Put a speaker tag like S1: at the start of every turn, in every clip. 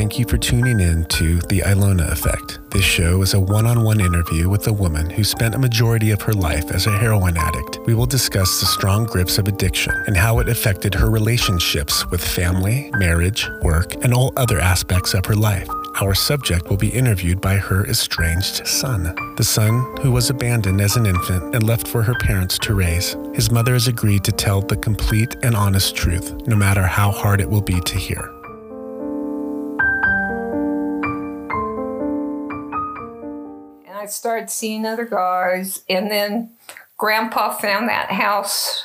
S1: Thank you for tuning in to The Ilona Effect. This show is a one on one interview with a woman who spent a majority of her life as a heroin addict. We will discuss the strong grips of addiction and how it affected her relationships with family, marriage, work, and all other aspects of her life. Our subject will be interviewed by her estranged son, the son who was abandoned as an infant and left for her parents to raise. His mother has agreed to tell the complete and honest truth, no matter how hard it will be to hear.
S2: Started seeing other guys. And then Grandpa found that house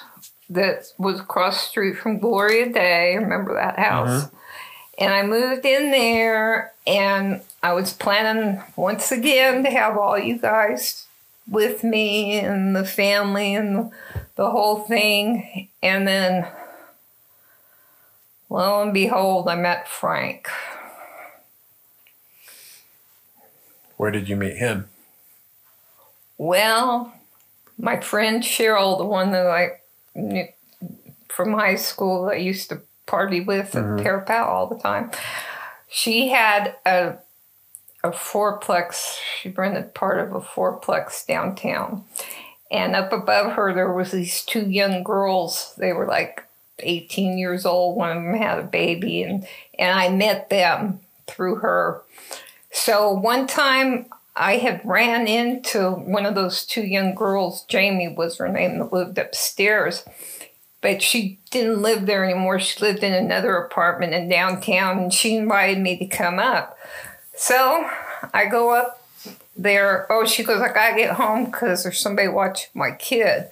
S2: that was across the street from Gloria Day. Remember that house? Uh-huh. And I moved in there, and I was planning once again to have all you guys with me and the family and the whole thing. And then, lo and behold, I met Frank.
S1: Where did you meet him?
S2: Well, my friend Cheryl, the one that I knew from high school, I used to party with at mm-hmm. Parapow all the time. She had a a fourplex. She rented part of a fourplex downtown, and up above her there was these two young girls. They were like 18 years old. One of them had a baby, and and I met them through her. So one time I had ran into one of those two young girls. Jamie was her name that lived upstairs but she didn't live there anymore. She lived in another apartment in downtown and she invited me to come up. So I go up there. Oh, she goes, I gotta get home because there's somebody watching my kid.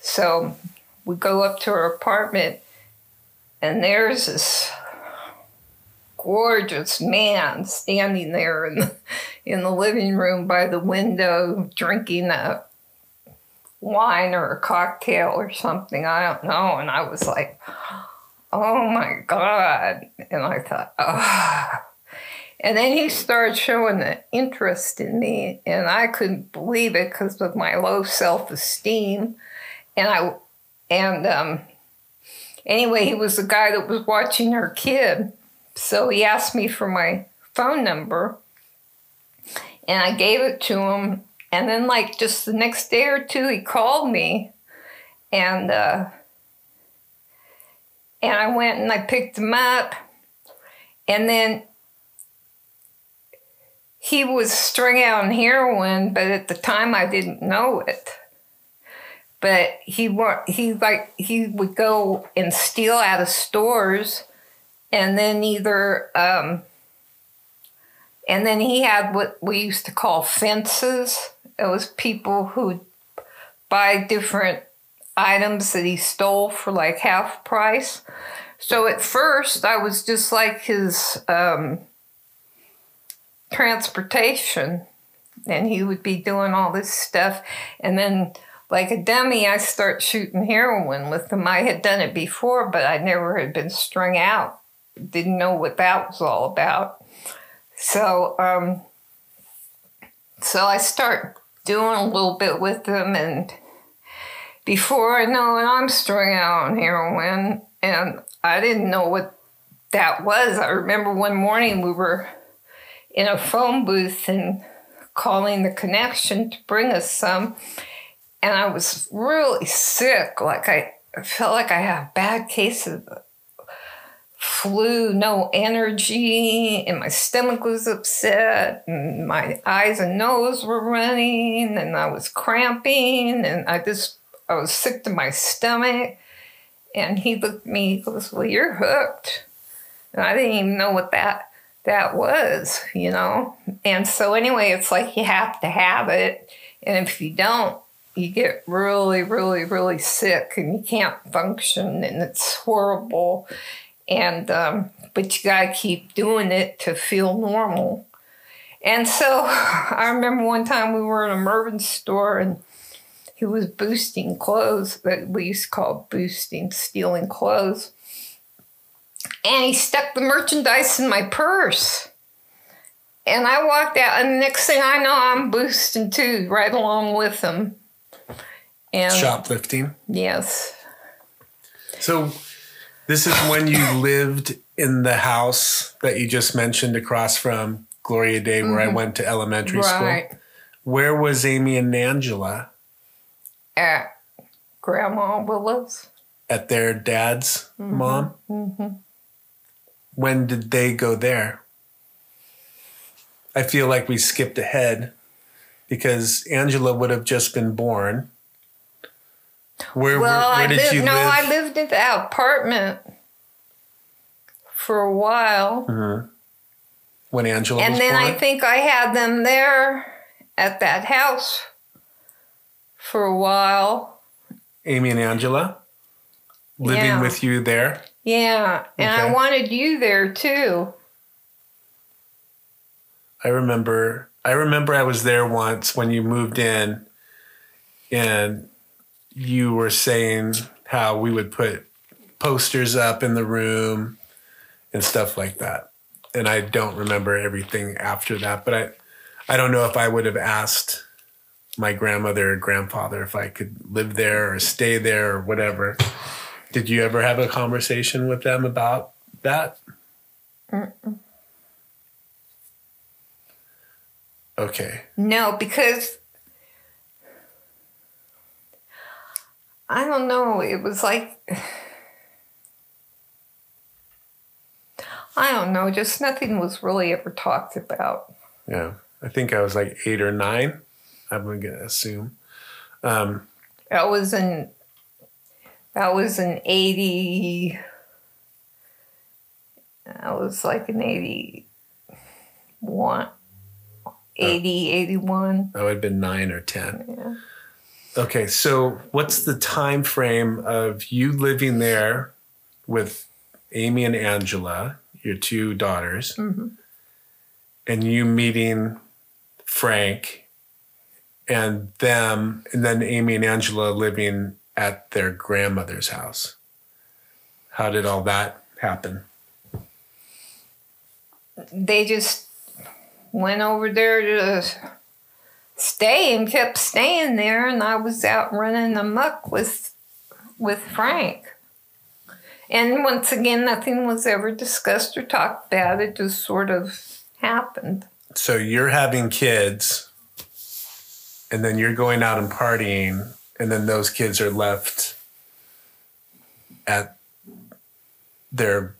S2: So we go up to her apartment and there's this gorgeous man standing there in the, in the living room by the window drinking a wine or a cocktail or something. I don't know. And I was like, oh my God. And I thought, oh. And then he started showing the interest in me, and I couldn't believe it because of my low self esteem. And I, and um, anyway, he was the guy that was watching her kid. So he asked me for my phone number, and I gave it to him. And then, like, just the next day or two, he called me, and uh, and I went and I picked him up, and then he was strung out on heroin, but at the time I didn't know it. But he he like he would go and steal out of stores, and then either um, and then he had what we used to call fences. It was people who buy different items that he stole for like half price. So at first, I was just like his um, transportation, and he would be doing all this stuff. And then, like a dummy, I start shooting heroin with him. I had done it before, but I never had been strung out. Didn't know what that was all about. So, um, so I start doing a little bit with them, and before I know it, I'm strung out on heroin, and I didn't know what that was. I remember one morning we were in a phone booth and calling the connection to bring us some, and I was really sick. Like I felt like I had a bad case of flu, no energy, and my stomach was upset, and my eyes and nose were running, and I was cramping, and I just I was sick to my stomach. And he looked at me, he goes, Well, you're hooked. And I didn't even know what that that was, you know. And so anyway, it's like you have to have it. And if you don't, you get really, really, really sick and you can't function and it's horrible. And um, but you gotta keep doing it to feel normal. And so I remember one time we were in a Mervyn store and he was boosting clothes that we used to call boosting, stealing clothes. And he stuck the merchandise in my purse. And I walked out, and the next thing I know, I'm boosting too, right along with him. And
S1: Shoplifting.
S2: yes,
S1: So, this is when you lived in the house that you just mentioned across from Gloria Day, where I went to elementary
S2: Right.
S1: school. Where was Amy and Angela
S2: At Grandma Willow's.
S1: at their dad's
S2: Mm-hmm.
S1: mom? When did they go there? I feel like we skipped ahead because Angela would have just been born. Where,
S2: Well,
S1: where, where
S2: I
S1: did
S2: lived.
S1: you
S2: No,
S1: live?
S2: I lived in that apartment for a while, uh-huh.
S1: when Angela
S2: and then
S1: born?
S2: I think I had them there at that house for a while.
S1: Amy and Angela living
S2: Yeah.
S1: with you there.
S2: Yeah, and
S1: Okay.
S2: I wanted you there too.
S1: I remember I remember I was there once when you moved in and you were saying how we would put posters up in the room and stuff like that. And I don't remember everything after that, but I I don't know if I would have asked my grandmother or grandfather if I could live there or stay there or whatever. Did you ever have a conversation with them about that? Okay.
S2: No, because I don't know. It was like I don't know. Just nothing was really ever talked about.
S1: Yeah. I think I was like eight or nine. I'm going to assume. Um,
S2: That was in that was in eighty. That was like an eighty one. 80, 81.
S1: I would have been nine or 10.
S2: Yeah.
S1: Okay. So, what's the time frame of you living there with Amy and Angela, your two daughters,
S2: Mhm.
S1: and you meeting Frank and them, and then Amy and Angela living at their grandmother's house? How did all that happen?
S2: They just went over there to stay and kept staying there, and I was out running amok with with Frank. And once again, nothing was ever discussed or talked about. It just sort of happened.
S1: so you're having kids and then you're going out and partying and then those kids are left at their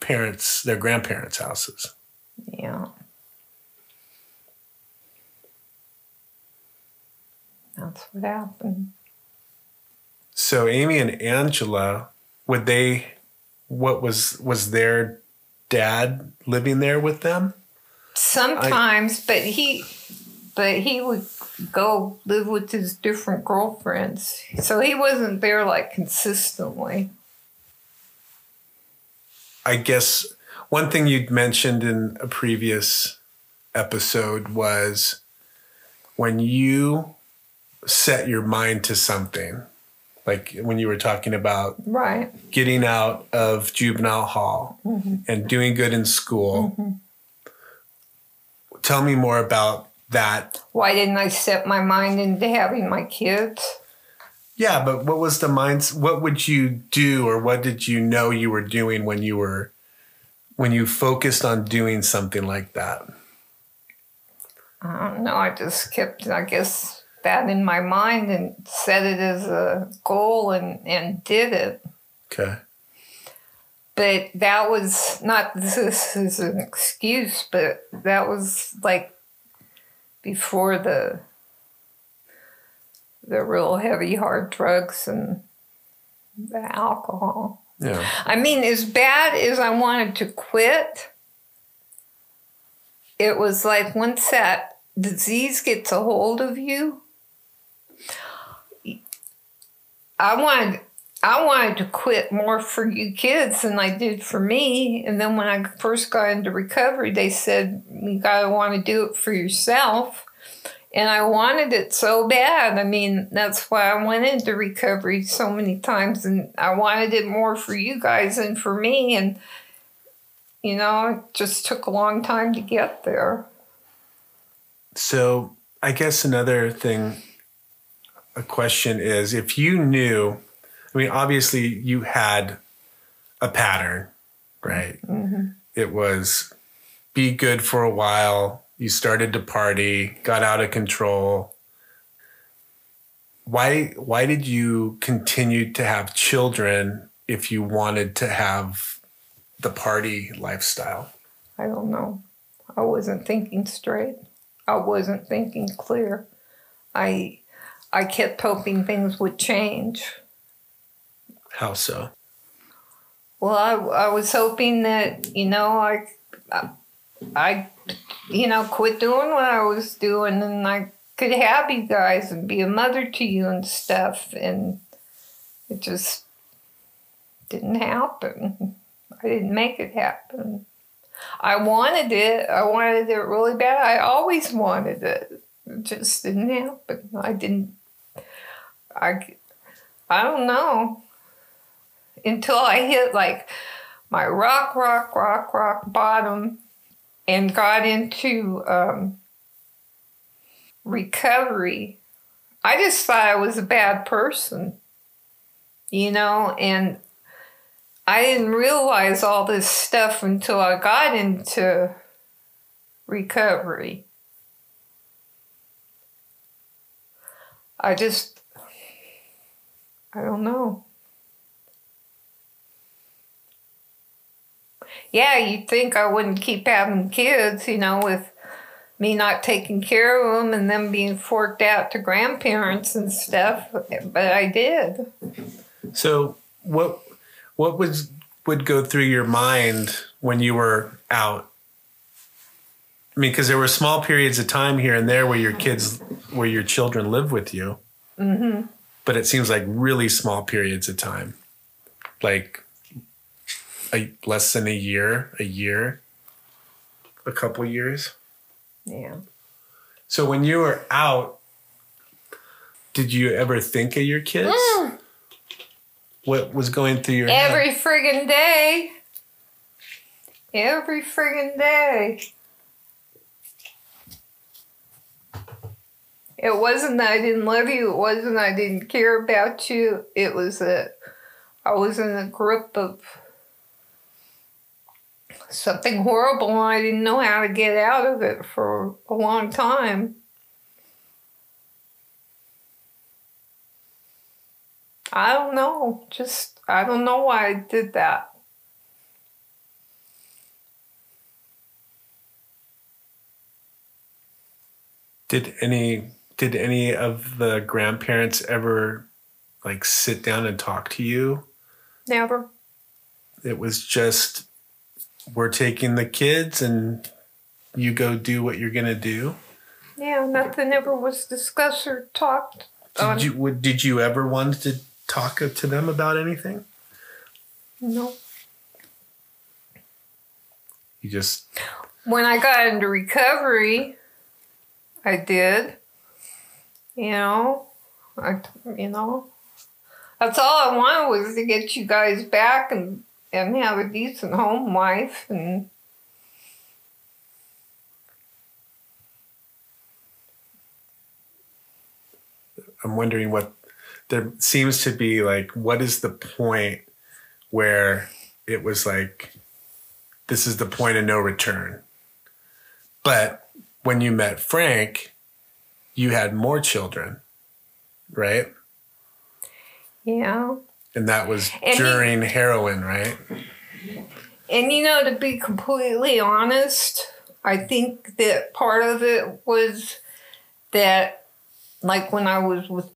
S1: parents their grandparents houses
S2: Yeah. That's what happened.
S1: so amy and angela would they what was was their dad living there with them
S2: Sometimes, but he but he would go live with his different girlfriends. So he wasn't there like consistently.
S1: I guess one thing you'd mentioned in a previous episode was when you set your mind to something, like when you were talking about
S2: Right.
S1: getting out of juvenile hall mm-hmm. and doing good in school. Mm-hmm. Tell me more about that.
S2: Why didn't I set my mind into having my kids?
S1: Yeah, but what was the mind? What would you do, or what did you know you were doing when you were when you focused on doing something like that?
S2: I don't know. I just kept, I guess, that in my mind and set it as a goal and, and did it.
S1: Okay.
S2: But that was not this is an excuse, but that was like before the the real heavy hard drugs and the alcohol.
S1: Yeah.
S2: I mean, as bad as I wanted to quit, it was like once that disease gets a hold of you, I wanted I wanted to quit more for you kids than I did for me. And then when I first got into recovery, they said you gotta want to do it for yourself. And I wanted it so bad. I mean, that's why I went into recovery so many times. And I wanted it more for you guys than for me. And, you know, it just took a long time to get there.
S1: So I guess another thing, a question is if you knew, I mean, obviously you had a pattern right? Mm-hmm. It was be good for a while. You started to party, got out of control. Why why did you continue to have children if you wanted to have the party lifestyle?
S2: I don't know. I wasn't thinking straight. I wasn't thinking clear. I I kept hoping things would change.
S1: How so?
S2: Well, I, I was hoping that, you know, I, I, I, you know, quit doing what I was doing and I could have you guys and be a mother to you and stuff. And it just didn't happen. I didn't make it happen. I wanted it. I wanted it really bad. I always wanted it. It just didn't happen. I didn't. I. I don't know. Until I hit like my rock, rock, rock, rock bottom, and got into um, recovery. I just thought I was a bad person, you know, and I didn't realize all this stuff until I got into recovery. I just, I don't know. Yeah, you'd think I wouldn't keep having kids, you know, with me not taking care of them and them being forked out to grandparents and stuff, but I did.
S1: So what what was would go through your mind when you were out? I mean, because there were small periods of time here and there where your kids, where your children live with you,
S2: Mm-hmm.
S1: But it seems like really small periods of time, like a, less than a year, a year, a couple years.
S2: Yeah.
S1: So when you were out, did you ever think of your kids?
S2: Mm.
S1: What was going through your head?
S2: Every friggin' day. Every friggin' day. It wasn't that I didn't love you. It wasn't I didn't care about you. It was that I was in a grip of something horrible and I didn't know how to get out of it for a long time. I don't know. Just, I don't know why I did that.
S1: Did any did any of the grandparents ever like sit down and talk to you?
S2: Never.
S1: It was just we're taking the kids and you go do what you're gonna do.
S2: Yeah, nothing ever was discussed or talked.
S1: Did
S2: on.
S1: you would did you ever want to talk to them about anything?
S2: No.
S1: You just
S2: When I got into recovery, I did. You know, I, you know, that's all I wanted was to get you guys back and and have a decent home life and
S1: I'm wondering what there seems to be like what is the point where it was like this is the point of no return. But when you met Frank, you had more children, right?
S2: yeah.
S1: And that was
S2: And he-
S1: during heroin, right?
S2: And you know, to be completely honest, I think that part of it was that, like when I was with,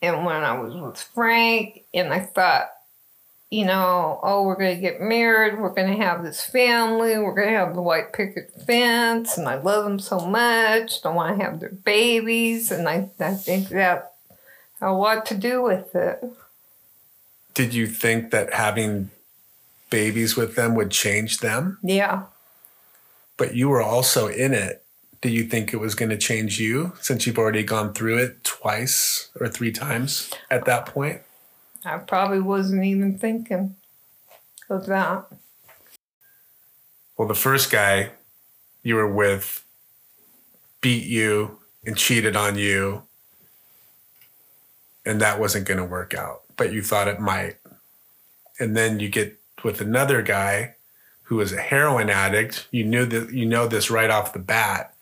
S2: and when I was with Frank, and I thought, you know, oh, we're going to get married, we're going to have this family, we're going to have the white picket fence, and I love them so much, I want to have their babies, and I, I think that a lot to do with it.
S1: Did you think that having babies with them would change them?
S2: Yeah.
S1: But you were also in it. Do you think it was going to change you since you've already gone through it twice or three times at that point?
S2: I probably wasn't even thinking of that.
S1: Well, the first guy you were with beat you and cheated on you, and that wasn't going to work out, but you thought it might. And then you get with another guy who is a heroin addict. You knew that you know this right off the bat.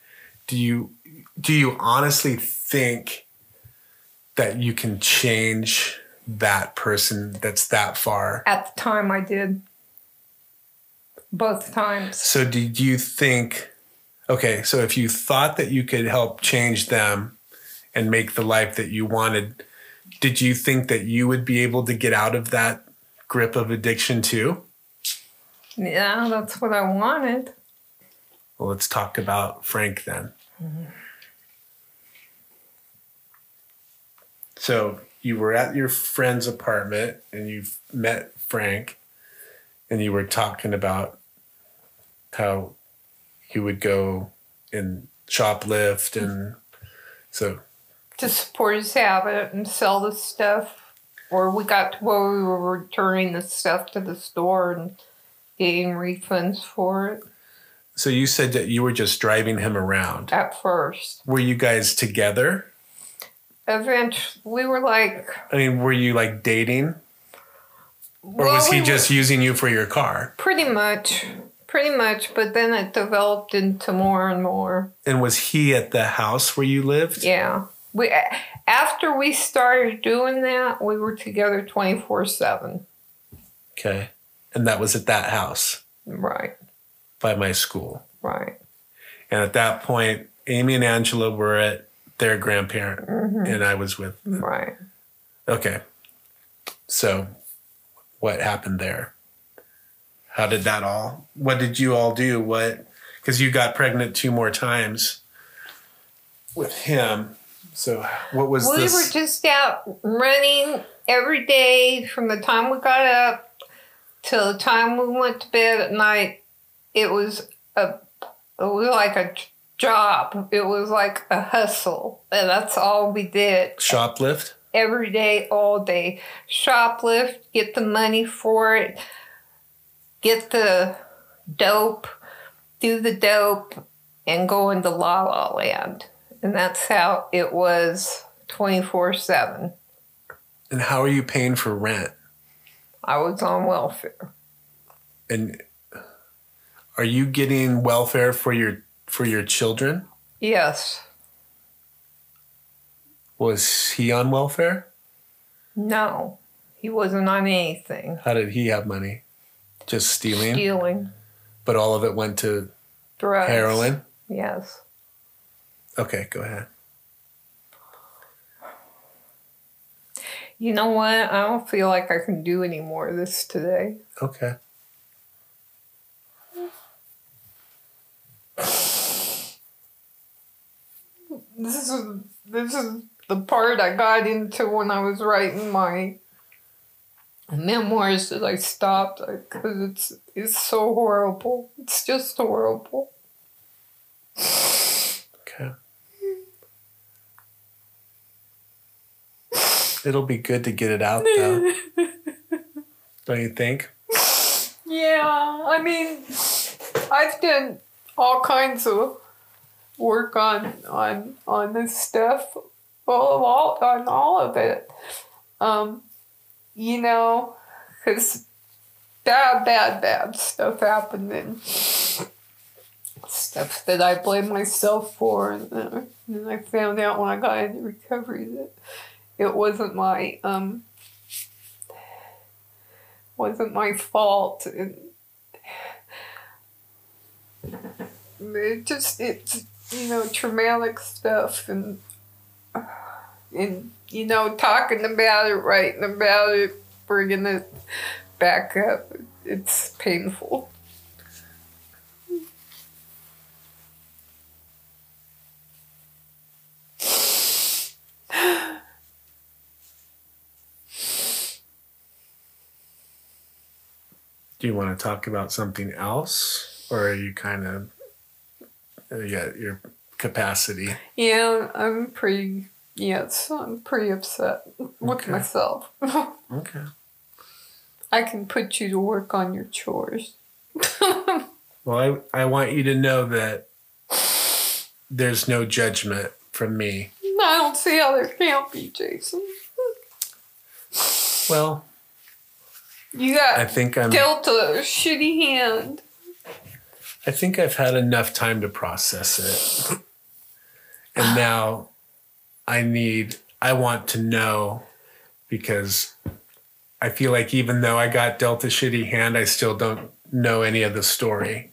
S1: Do you do you honestly think that you can change that person that's that far?
S2: At the time, I did. Both times.
S1: So, did you think, okay, so if you thought that you could help change them and make the life that you wanted, did you think that you would be able to get out of that grip of addiction too?
S2: Yeah, that's what I wanted.
S1: Well, let's talk about Frank then.
S2: Mm-hmm.
S1: So, you were at your friend's apartment and you met Frank and you were talking about how you would go and shoplift and so
S2: to support his habit and sell the stuff. Or we got to where we were returning the stuff to the store and getting refunds for it.
S1: So you said that you were just driving him around.
S2: At first.
S1: Were you guys together?
S2: Eventually, we were like.
S1: I mean, were you like dating? Or
S2: well,
S1: was he
S2: we
S1: just using you for your car?
S2: Pretty much. Pretty much. But then it developed into more and more.
S1: And was he at the house where you lived?
S2: Yeah. We after we started doing that, we were together twenty four seven.
S1: Okay. And that was at that house
S2: Right.
S1: by my school.
S2: Right.
S1: And at that point, Amy and Angela were at their grandparent, mm-hmm. and I was with.
S2: Right.
S1: Okay. So, what happened there? How did that all? What did you all do? What? Because you got pregnant two more times with him. So, what was
S2: we
S1: this?
S2: were just out running every day from the time we got up till the time we went to bed at night. It was a it was like a job. It was like a hustle, and that's all we did
S1: shoplift?
S2: every day, all day. Shoplift, get the money for it, get the dope, do the dope, and go into La La Land. And that's how it was 24 7.
S1: And how are you paying for rent?
S2: I was on welfare.
S1: And are you getting welfare for your for your children?
S2: Yes.
S1: Was he on welfare?
S2: No. He wasn't on anything.
S1: How did he have money? Just stealing,
S2: Stealing.
S1: but all of it went to
S2: Drugs.
S1: heroin.
S2: Yes.
S1: Okay, go ahead.
S2: You know what? I don't feel like I can do any more of this today.
S1: Okay.
S2: This is this is the part I got into when I was writing my memoirs that I stopped because it's it's so horrible. It's just horrible.
S1: Okay. It'll be good to get it out though. Don't you think?
S2: Yeah, I mean, I've done all kinds of work on on on this stuff, all all on all of it. Um, you know, because bad, bad, bad stuff happened and stuff that I blame myself for, and then, and I found out when I got into recovery that it wasn't my um wasn't my fault and it just it's you know traumatic stuff and and you know talking about it writing about it bringing it back up. It's painful.
S1: Do you want to talk about something else, or are you kind of Uh, you got your capacity?
S2: yeah i'm pretty yes i'm pretty upset with
S1: Okay.
S2: myself
S1: Okay.
S2: i can put you to work on your chores
S1: Well, I I want you to know that there's no judgment from me.
S2: I don't see how there can't be, Jason.
S1: Well,
S2: You got
S1: I think I'm
S2: dealt a shitty hand.
S1: I think I've had enough time to process it. And ah. now I need I want to know because I feel like even though I got dealt a shitty hand, I still don't know any of the story.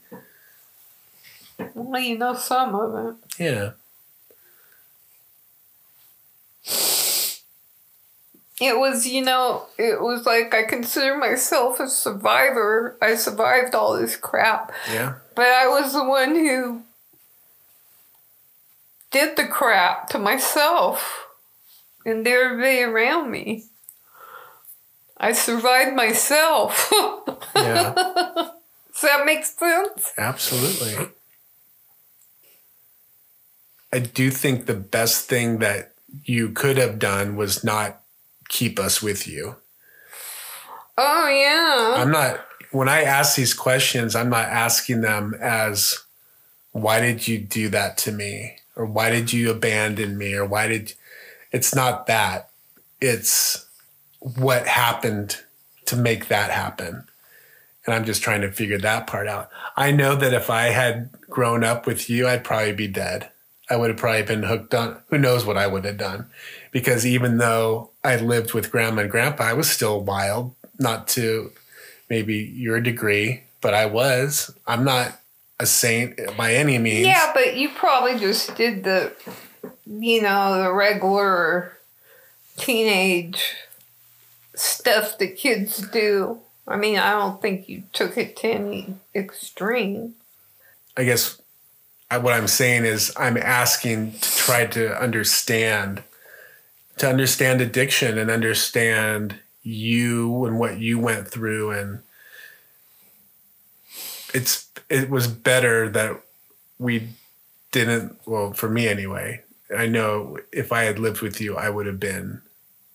S2: Well, you know some of it.
S1: Yeah.
S2: It was, you know, it was like I consider myself a survivor. I survived all this crap,
S1: Yeah.
S2: But I was the one who did the crap to myself and everybody around me. I survived myself.
S1: Yeah.
S2: Does that make sense?
S1: Absolutely. I do think the best thing that you could have done was not keep us with you.
S2: Oh, yeah.
S1: I'm not, when I ask these questions, I'm not asking them as, why did you do that to me? Or why did you abandon me? Or why did, it's not that. It's what happened to make that happen. And I'm just trying to figure that part out. I know that if I had grown up with you, I'd probably be dead. I would have probably been hooked on, who knows what I would have done. Because even though I lived with grandma and grandpa, I was still wild, not to maybe your degree, but I was. I'm not a saint by any means.
S2: Yeah, but you probably just did the, you know, the regular teenage stuff that kids do. I mean, I don't think you took it to any extreme.
S1: I guess I, what I'm saying is I'm asking to try to understand, to understand addiction and understand you and what you went through. And it's, it was better that we didn't, well, for me anyway, I know if I had lived with you, I would have been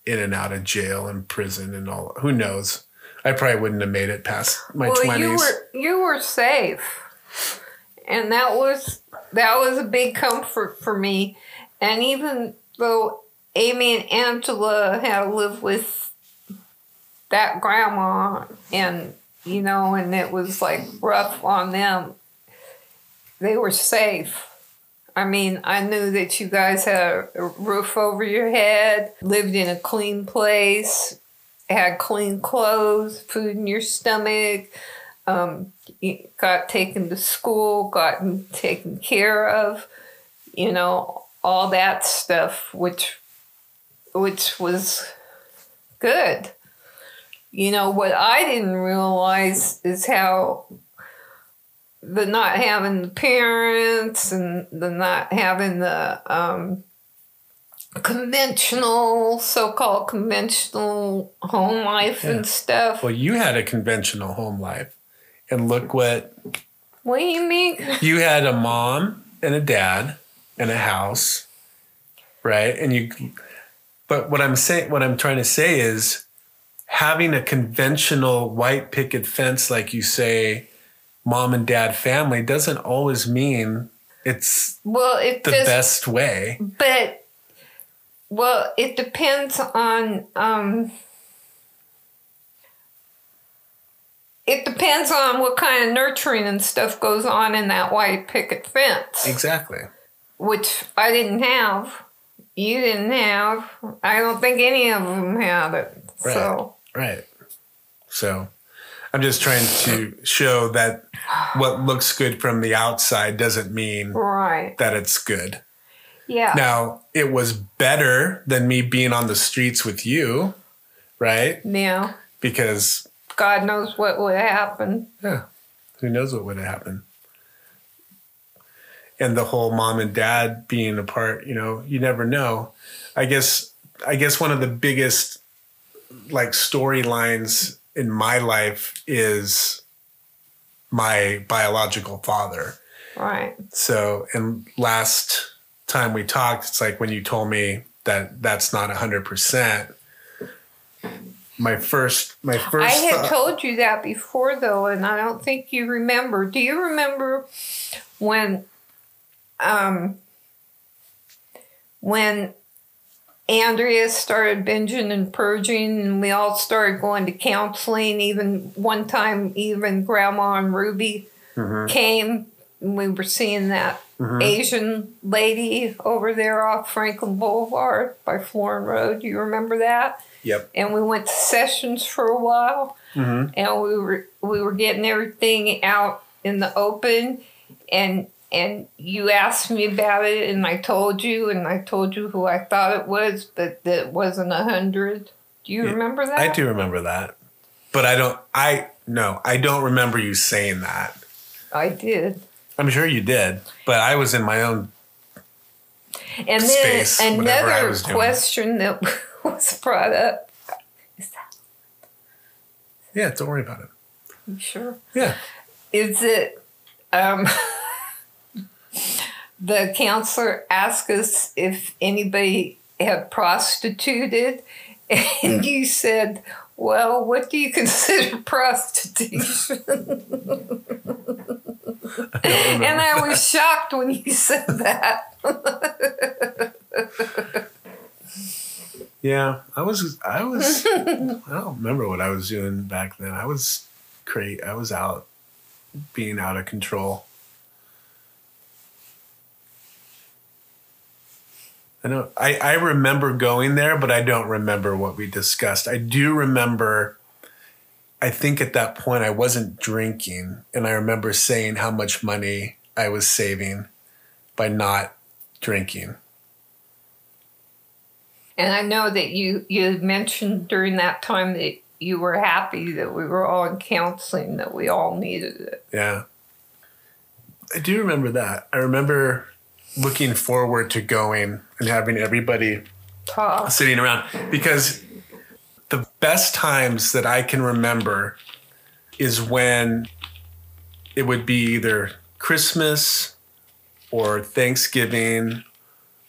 S1: in and out of jail and prison and all, who knows? I probably wouldn't have made it past my
S2: well,
S1: 20s.
S2: you were you were safe, and that was that was a big comfort for me. And even though Amy and Angela had to live with that grandma, and you know, and it was like rough on them, they were safe. I mean, I knew that you guys had a roof over your head, lived in a clean place, had clean clothes, food in your stomach, um, got taken to school, gotten taken care of, you know, all that stuff, which which was good. You know, what I didn't realize is how the not having the parents and the not having the um, conventional, so-called conventional home life
S1: Yeah.
S2: and stuff.
S1: well, you had a conventional home life. And look what
S2: What do you mean?
S1: you had a mom and a dad and a house, right? And you, but what I'm saying, what I'm trying to say is having a conventional white picket fence, like you say, mom and dad family, doesn't always mean it's
S2: Well, it
S1: the best way.
S2: but well, it depends on um it depends on what kind of nurturing and stuff goes on in that white picket fence,
S1: Exactly.
S2: which I didn't have. You didn't have. I don't think any of them had it.
S1: Right.
S2: So
S1: Right. So I'm just trying to show that what looks good from the outside doesn't mean
S2: right,
S1: that it's good.
S2: yeah,
S1: Now, it was better than me being on the streets with you, right?
S2: yeah.
S1: Because,
S2: God knows what would happen.
S1: yeah, who knows what would happen? And the whole mom and dad being apart, you know, you never know. I guess, I guess one of the biggest like storylines in my life is my biological father.
S2: Right.
S1: So, and last time we talked, it's like when you told me that that's not 100%. My first, my first,
S2: I had
S1: thought-
S2: told you that before, though, and I don't think you remember. Do you remember when, um, when Andrea started binging and purging, and we all started going to counseling. Even one time, even Grandma and Ruby mm-hmm. came. And we were seeing that mm-hmm. Asian lady over there off Franklin Boulevard by Florin Road. You remember that?
S1: Yep.
S2: and we went to sessions for a while mm-hmm. and we were we were getting everything out in the open and and you asked me about it and I told you and I told you who I thought it was but that it wasn't a hundred. Do you remember that?
S1: I do remember that. But I don't I no, I don't remember you saying that.
S2: I did.
S1: I'm sure you did, but I was in my own
S2: And then another question that was brought up. Is that
S1: Yeah, don't worry about it.
S2: you sure?
S1: Yeah.
S2: is it um, the counselor asked us if anybody had prostituted and hmm. you said well what do you consider prostitution and i was shocked when you said that
S1: Yeah, I was. I was. I don't remember what I was doing back then. I was great. I was out, being out of control. I know. I I remember going there, but I don't remember what we discussed. I do remember. I think at that point I wasn't drinking, and I remember saying how much money I was saving by not drinking.
S2: and i know that you you mentioned during that time that you were happy that we were all in counseling that we all needed it
S1: Yeah. I do remember that. I remember looking forward to going and having everybody
S2: talk
S1: sitting around because the best times that I can remember is when it would be either Christmas or Thanksgiving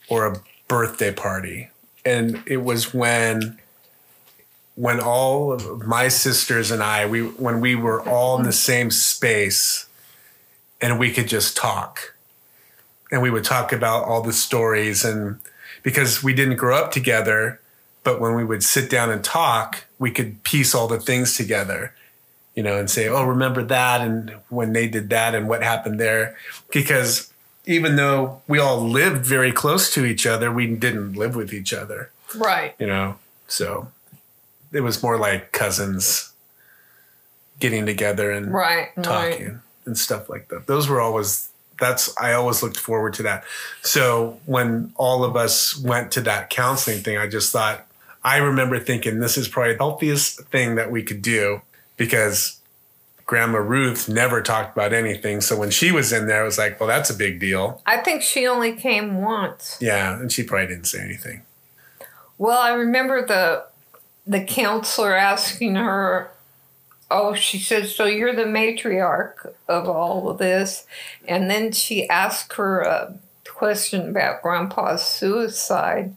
S1: or a birthday party. And it was when when all of my sisters and I we when we were all in the same space and we could just talk. And we would talk about all the stories and because we didn't grow up together, but when we would sit down and talk, we could piece all the things together, you know, and say, "Oh, remember that and when they did that and what happened there." Because even though we all lived very close to each other, we didn't live with each other,
S2: right
S1: you know. So it was more like cousins getting together and
S2: right right
S1: talking and stuff like that. Those were always that's I always looked forward to that. So when all of us went to that counseling thing, I just thought I remember thinking this is probably the healthiest thing that we could do because Grandma Ruth never talked about anything. So when she was in there, I was like, well, that's a big deal.
S2: I think she only came once.
S1: Yeah, and she probably didn't say anything.
S2: Well, I remember the the counselor asking her, "Oh, she said, so you're the matriarch of all of this," and then she asked her a question about Grandpa's suicide,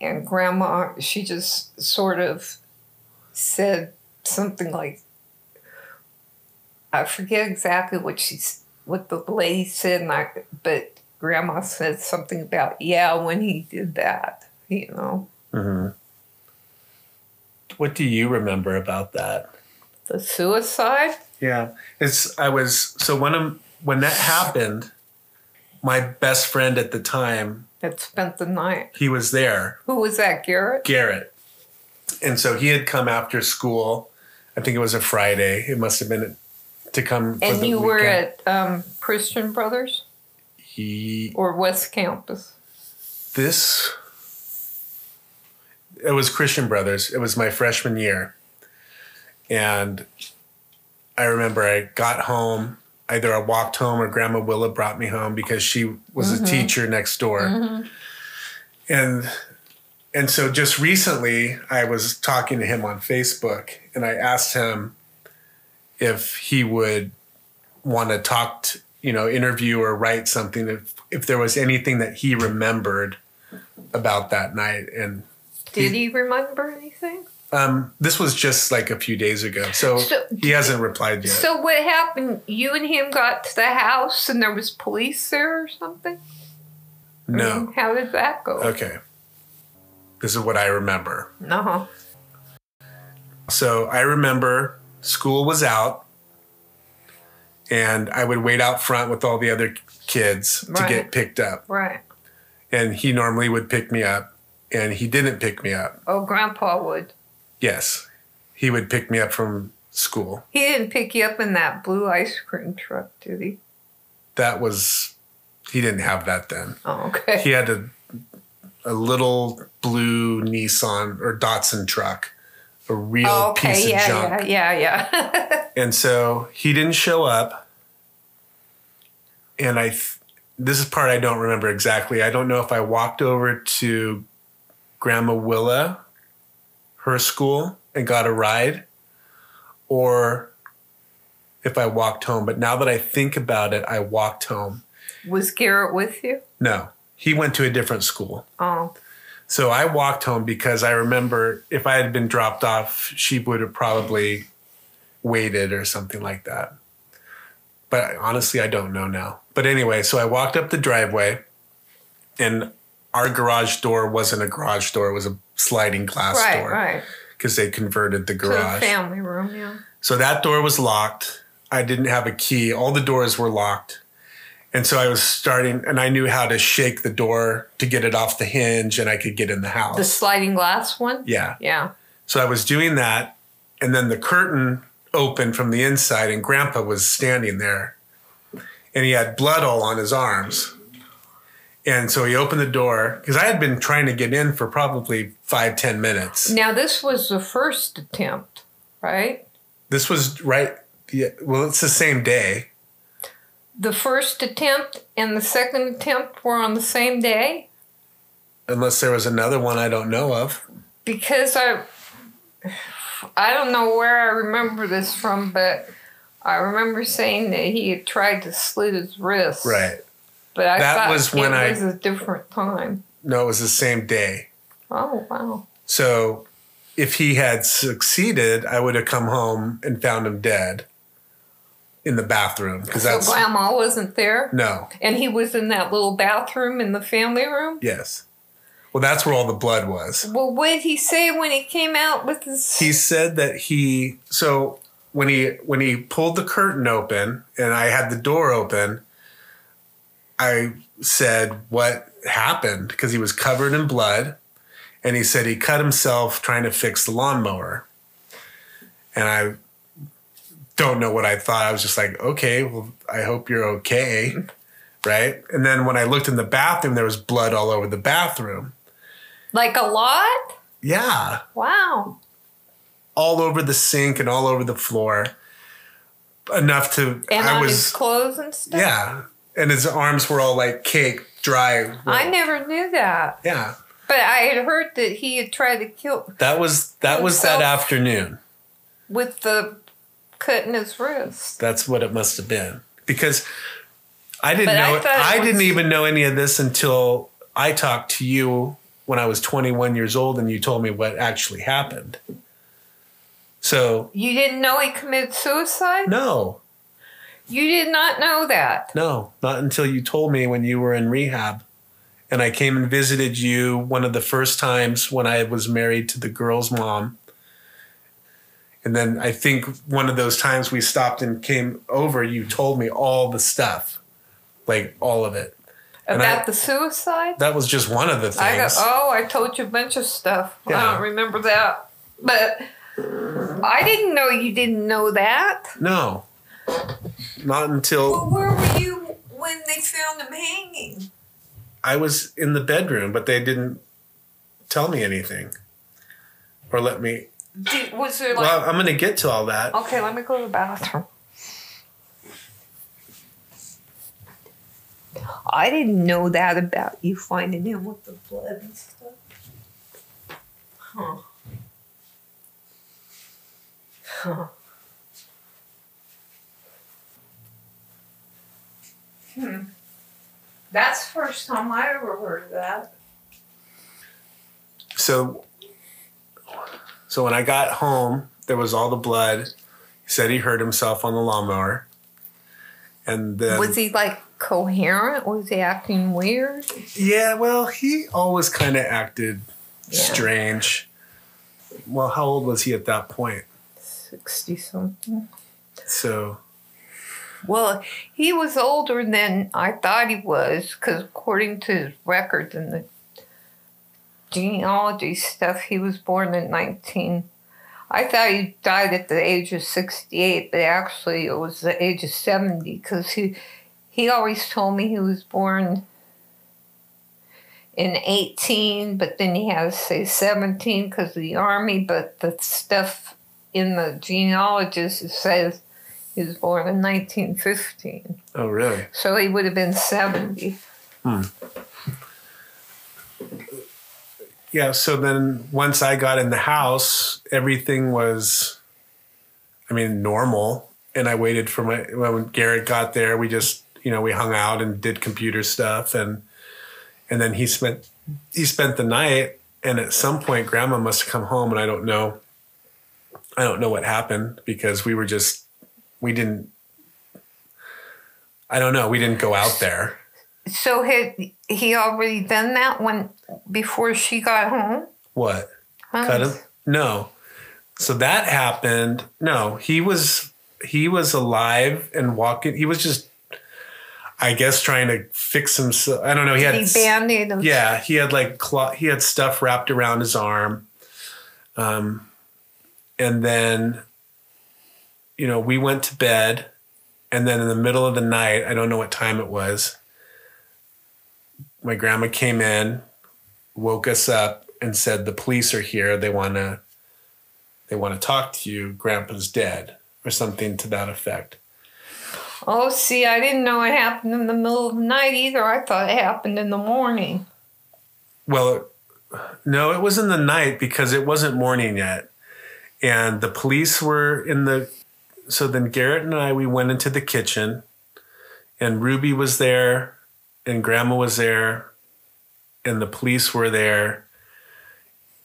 S2: and Grandma she just sort of said something like, I forget exactly what she's what the lady said, and I, but Grandma said something about yeah when he did that, you know. Mhm.
S1: What do you remember about that?
S2: The suicide?
S1: Yeah, it's I was so when I'm, when that happened, my best friend at the time,
S2: That spent the night.
S1: he was there,
S2: Who was that, Garrett?
S1: Garrett, and so he had come after school. I think it was a Friday. It must have been to come. for
S2: And you were at um, Christian Brothers
S1: he
S2: or West Campus?
S1: this. It was Christian Brothers. It was my freshman year, and I remember I got home. Either I walked home or Grandma Willa brought me home because she was a mm-hmm. teacher next door. Mm-hmm. And and so just recently I was talking to him on Facebook and I asked him if he would want to talk to, you know, interview or write something if if there was anything that he remembered about that night and
S2: Did he remember anything?
S1: Um, this was just like a few days ago, so,
S2: So-
S1: he hasn't replied yet.
S2: So what happened? You and him got to the house and there was police there or something? I
S1: no,
S2: mean, how did that go?
S1: okay. This is what I remember.
S2: No.
S1: So I remember school was out and I would wait out front with all the other kids to get picked up.
S2: Right.
S1: And he normally would pick me up and he didn't pick me up.
S2: Oh, Grandpa would.
S1: Yes. He would pick me up from school.
S2: He didn't pick you up in that blue ice cream truck, did he?
S1: That was he didn't have that then.
S2: Oh, okay.
S1: He had a a little blue Nissan or Datsun truck. A real
S2: Oh,
S1: piece of junk.
S2: yeah, yeah, yeah.
S1: And so he didn't show up. And I, th- this is part I don't remember exactly. I don't know if I walked over to Grandma Willa, her school, and got a ride, or if I walked home. But now that I think about it, I walked home.
S2: Was Garrett with you?
S1: No, he went to a different school.
S2: Oh,
S1: So I walked home because I remember if I had been dropped off, she would have probably waited or something like that. But honestly, I don't know now. But anyway, so I walked up the driveway and our garage door wasn't a garage door, it was a sliding glass
S2: right,
S1: door
S2: right.
S1: because they converted the
S2: To the
S1: garage.
S2: family room, yeah.
S1: So that door was locked. I didn't have a key. All the doors were locked. And so I was starting, and I knew how to shake the door to get it off the hinge and I could get in the house.
S2: The sliding glass one?
S1: Yeah.
S2: Yeah.
S1: So I was doing that, and then the curtain opened from the inside, and Grandpa was standing there, and he had blood all on his arms. And so he opened the door because I had been trying to get in for probably five, ten minutes.
S2: Now, this was the first attempt, right?
S1: This was right. Yeah, well, it's the same day.
S2: The first attempt and the second attempt were on the same day?
S1: Unless there was another one I don't know of.
S2: because I I don't know where I remember this from, but I remember saying that he had tried to slit his wrist.
S1: Right.
S2: But I
S1: That
S2: thought
S1: was
S2: it
S1: when I-
S2: was a different time.
S1: No, it was the same day.
S2: Oh wow.
S1: So if he had succeeded, I would have come home and found him dead in the bathroom because
S2: So
S1: that's
S2: grandma wasn't there?
S1: no.
S2: And he was in that little bathroom in the family room?
S1: Yes. Well, that's where all the blood was.
S2: Well, what did he say when he came out with his
S1: He said that he so when he when he pulled the curtain open and I had the door open, I said what happened because he was covered in blood and he said he cut himself trying to fix the lawnmower. And I don't know what I thought. I was just like, okay, well, I hope you're okay. Right. And then when I looked in the bathroom, there was blood all over the bathroom.
S2: like a lot?
S1: Yeah.
S2: Wow.
S1: all over the sink and all over the floor enough to
S2: And
S1: I
S2: on
S1: was
S2: his clothes and stuff?
S1: yeah and his arms were all like cake dry
S2: I never knew that.
S1: yeah
S2: But I had heard that he had tried to kill
S1: that was that was that afternoon
S2: with the cut in his wrist.
S1: that's what it must have been because I didn't
S2: But
S1: know
S2: thought it
S1: I, didn't even know any of this until I talked to you when I was 21 years old and you told me what actually happened so
S2: You didn't know he committed suicide?
S1: no
S2: You did not know that.
S1: No, not until you told me when you were in rehab. And I came and visited you one of the first times when I was married to the girl's mom. And then I think one of those times we stopped and came over, you told me all the stuff, like all of it.
S2: About
S1: I-
S2: the suicide?
S1: That was just one of the
S2: things. I
S1: got,
S2: oh, I told you a bunch of stuff.
S1: Yeah.
S2: I don't remember that. But I didn't know you didn't know that.
S1: No, not until
S2: where were you when they found him hanging?
S1: I was in the bedroom, but they didn't tell me anything or let me.
S2: Did, was there like.
S1: Well, I'm going to get to all that.
S2: okay, let me go to the bathroom. I didn't know that about you finding him with the blood and stuff. Huh. Huh. Hmm. That's the first time I ever heard of that.
S1: so so when I got home, there was all the blood. He said he hurt himself on the lawnmower. And then
S2: Was he like coherent? Was he acting weird?
S1: Yeah, well, he always kind of acted
S2: Yeah.
S1: Strange. Well, how old was he at that point?
S2: 60 something.
S1: So,
S2: Well, he was older than I thought he was because according to his records and the genealogy stuff, he was born in 19. I thought he died at the age of 68, but actually it was the age of 70 because he, he always told me he was born in 18, but then he had to say 17 because of the army, but the stuff in the genealogist says he was born in 1915.
S1: oh, really?
S2: So he would have been 70. Hmm.
S1: Yeah. So then once I got in the house, everything was, I mean, normal. And I waited for my, when Garrett got there, we just, you know, we hung out and did computer stuff. And, and then he spent, he spent the night. And at some point, grandma must have come home and I don't know. I don't know what happened because we were just, we didn't, I don't know. We didn't go out there.
S2: So had he already done that when before she got home?
S1: What?
S2: Huh?
S1: cut him no so that happened no he was he was alive and walking he was just i guess trying to fix himself i don't know he had
S2: He band-aid
S1: yeah he had like cloth he had stuff wrapped around his arm um and then you know we went to bed and then in the middle of the night i don't know what time it was my grandma came in woke us up and said the police are here they want to they want to talk to you grandpa's dead or something to that effect
S2: Oh, see, I didn't know it happened in the middle of the night either. I thought it happened in the morning.
S1: well no it was in the night because it wasn't morning yet and the police were in the so then garrett and i we went into the kitchen and ruby was there and grandma was there and the police were there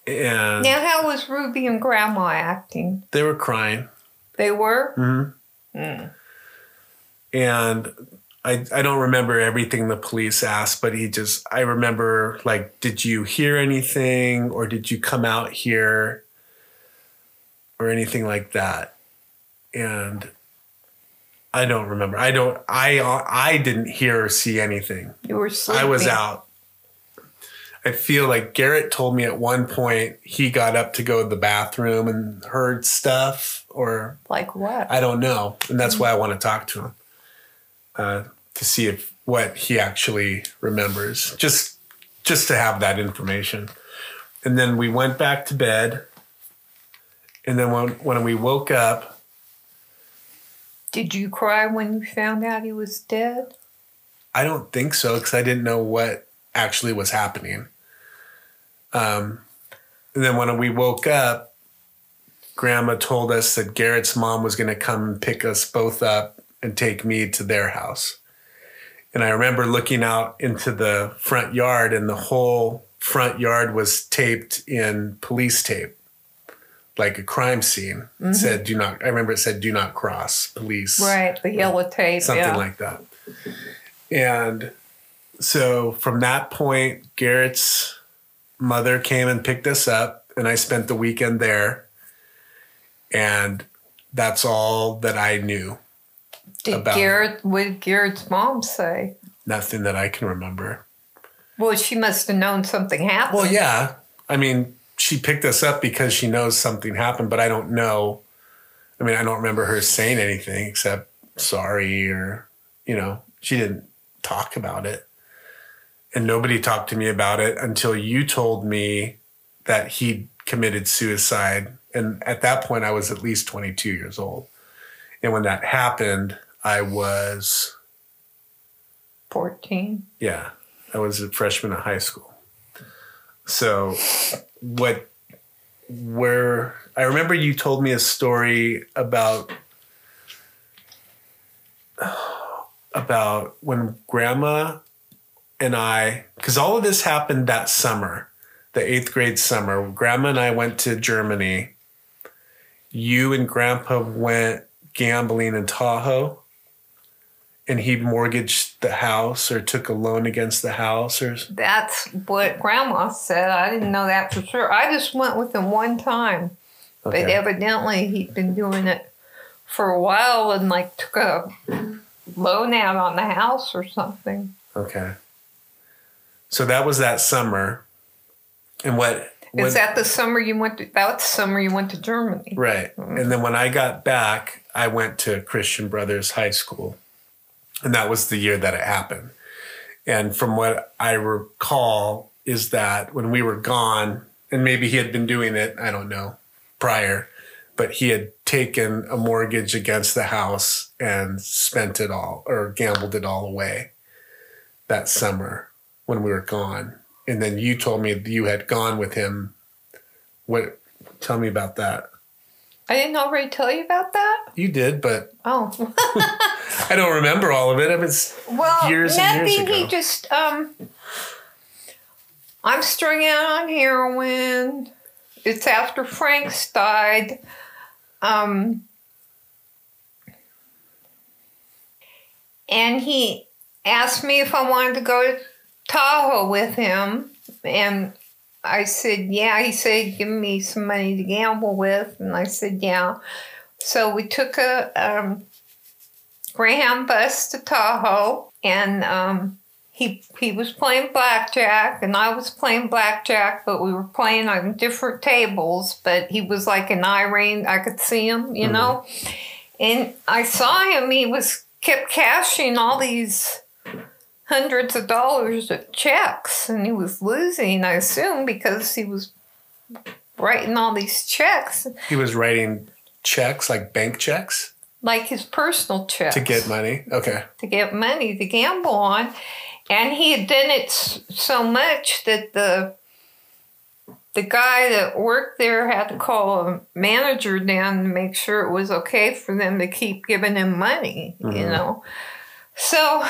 S1: and
S2: Now, how was Ruby and Grandma acting?
S1: they were crying
S2: They were?
S1: Mm-hmm. and I, I don't remember everything the police asked, but he just, I remember like, did you hear anything or did you come out here or anything like that? And I don't remember. I don't, I, I didn't hear or see anything.
S2: You were sleeping.
S1: I was out. I feel like Garrett told me at one point he got up to go to the bathroom and heard stuff or
S2: Like what?
S1: I don't know, and that's why I want to talk to him uh, to see if what he actually remembers, just just to have that information. And then we went back to bed, and then when when we woke up,
S2: Did you cry when you found out he was dead?
S1: I don't think so because I didn't know what actually was happening. Um, and then when we woke up, Grandma told us that Garrett's mom was going to come pick us both up and take me to their house. And I remember looking out into the front yard, and the whole front yard was taped in police tape, like a crime scene. It said, "Do not." I remember it said, "Do not cross." Police
S2: Right, the yellow tape.
S1: something
S2: yeah.
S1: like that. And so from that point, Garrett's mother came and picked us up, and I spent the weekend there. And that's all that I knew.
S2: Did
S1: about-
S2: Garrett, what did Garrett's mom say?
S1: Nothing that I can remember.
S2: Well, she must have known something happened.
S1: Well, yeah. I mean, she picked us up because she knows something happened, but I don't know. I mean, I don't remember her saying anything except sorry or, you know, she didn't talk about it. And nobody talked to me about it until you told me that he committed suicide. And at that point, I was at least 22 years old. And when that happened, I was
S2: 14.
S1: yeah, I was a freshman at high school. So, what, where, I remember you told me a story about, about when grandma and I, because all of this happened that summer, the eighth grade summer. Grandma and I went to Germany. You and grandpa went gambling in Tahoe And he mortgaged the house or took a loan against the house or
S2: That's what Grandma said. I didn't know that for sure. I just went with him one time, but evidently he'd been doing it for a while and like took a loan out on the house or something.
S1: Okay. So that was that summer. And what
S2: Is
S1: what-
S2: that the summer you went to? That's the summer you went to Germany.
S1: Right. Mm-hmm. And then when I got back, I went to Christian Brothers High School. And that was the year that it happened. And from what I recall, is that when we were gone, and maybe he had been doing it, I don't know, prior, but he had taken a mortgage against the house and spent it all or gambled it all away that summer when we were gone. And then you told me you had gone with him. What tell me about that?
S2: I didn't already tell you about that.
S1: You did, but
S2: Oh,
S1: I don't remember all of it. It was
S2: well,
S1: Years and years
S2: nothing. He just um, I'm strung out on heroin. It's after Frank's died. Um, and he asked me if I wanted to go to Tahoe with him, and I said, yeah. He said, give me some money to gamble with. And I said, yeah. So we took a um, Greyhound bus to Tahoe, and um, he he was playing blackjack, and I was playing blackjack, but we were playing on different tables. But he was like an Irene, I could see him, you know. And I saw him; he was kept cashing all these hundreds of dollars of checks, and he was losing. I assume because he was writing all these checks,
S1: he was writing checks, like bank checks,
S2: like his personal checks,
S1: to get money. Okay.
S2: to get money to gamble on, and he had done it so much that the the guy that worked there had to call a manager down to make sure it was okay for them to keep giving him money, you
S1: Mhm.
S2: know. So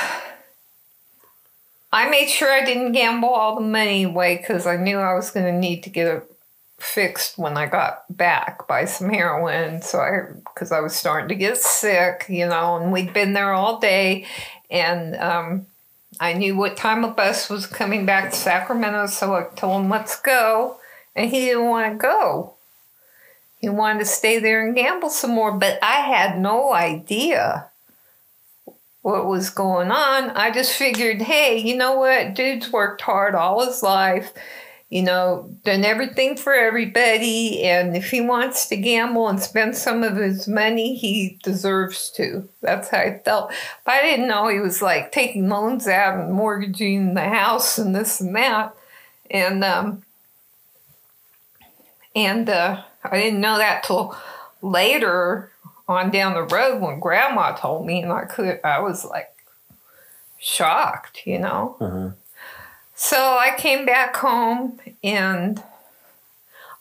S2: I made sure I didn't gamble all the money away because I knew I was going to need to get it fixed when I got back by some heroin. So I, because I was starting to get sick, you know, and we'd been there all day, and um, I knew what time a bus was coming back to Sacramento, so I told him, "Let's go," and he didn't want to go. He wanted to stay there and gamble some more, but I had no idea what was going on. I just figured, hey, you know what? Dude's worked hard all his life, you know, done everything for everybody. And if he wants to gamble and spend some of his money, he deserves to. That's how I felt. But I didn't know he was like taking loans out and mortgaging the house and this and that. And, um, and, uh, I didn't know that till later on down the road when grandma told me and I could I was like shocked, you know.
S1: Mhm.
S2: So I came back home and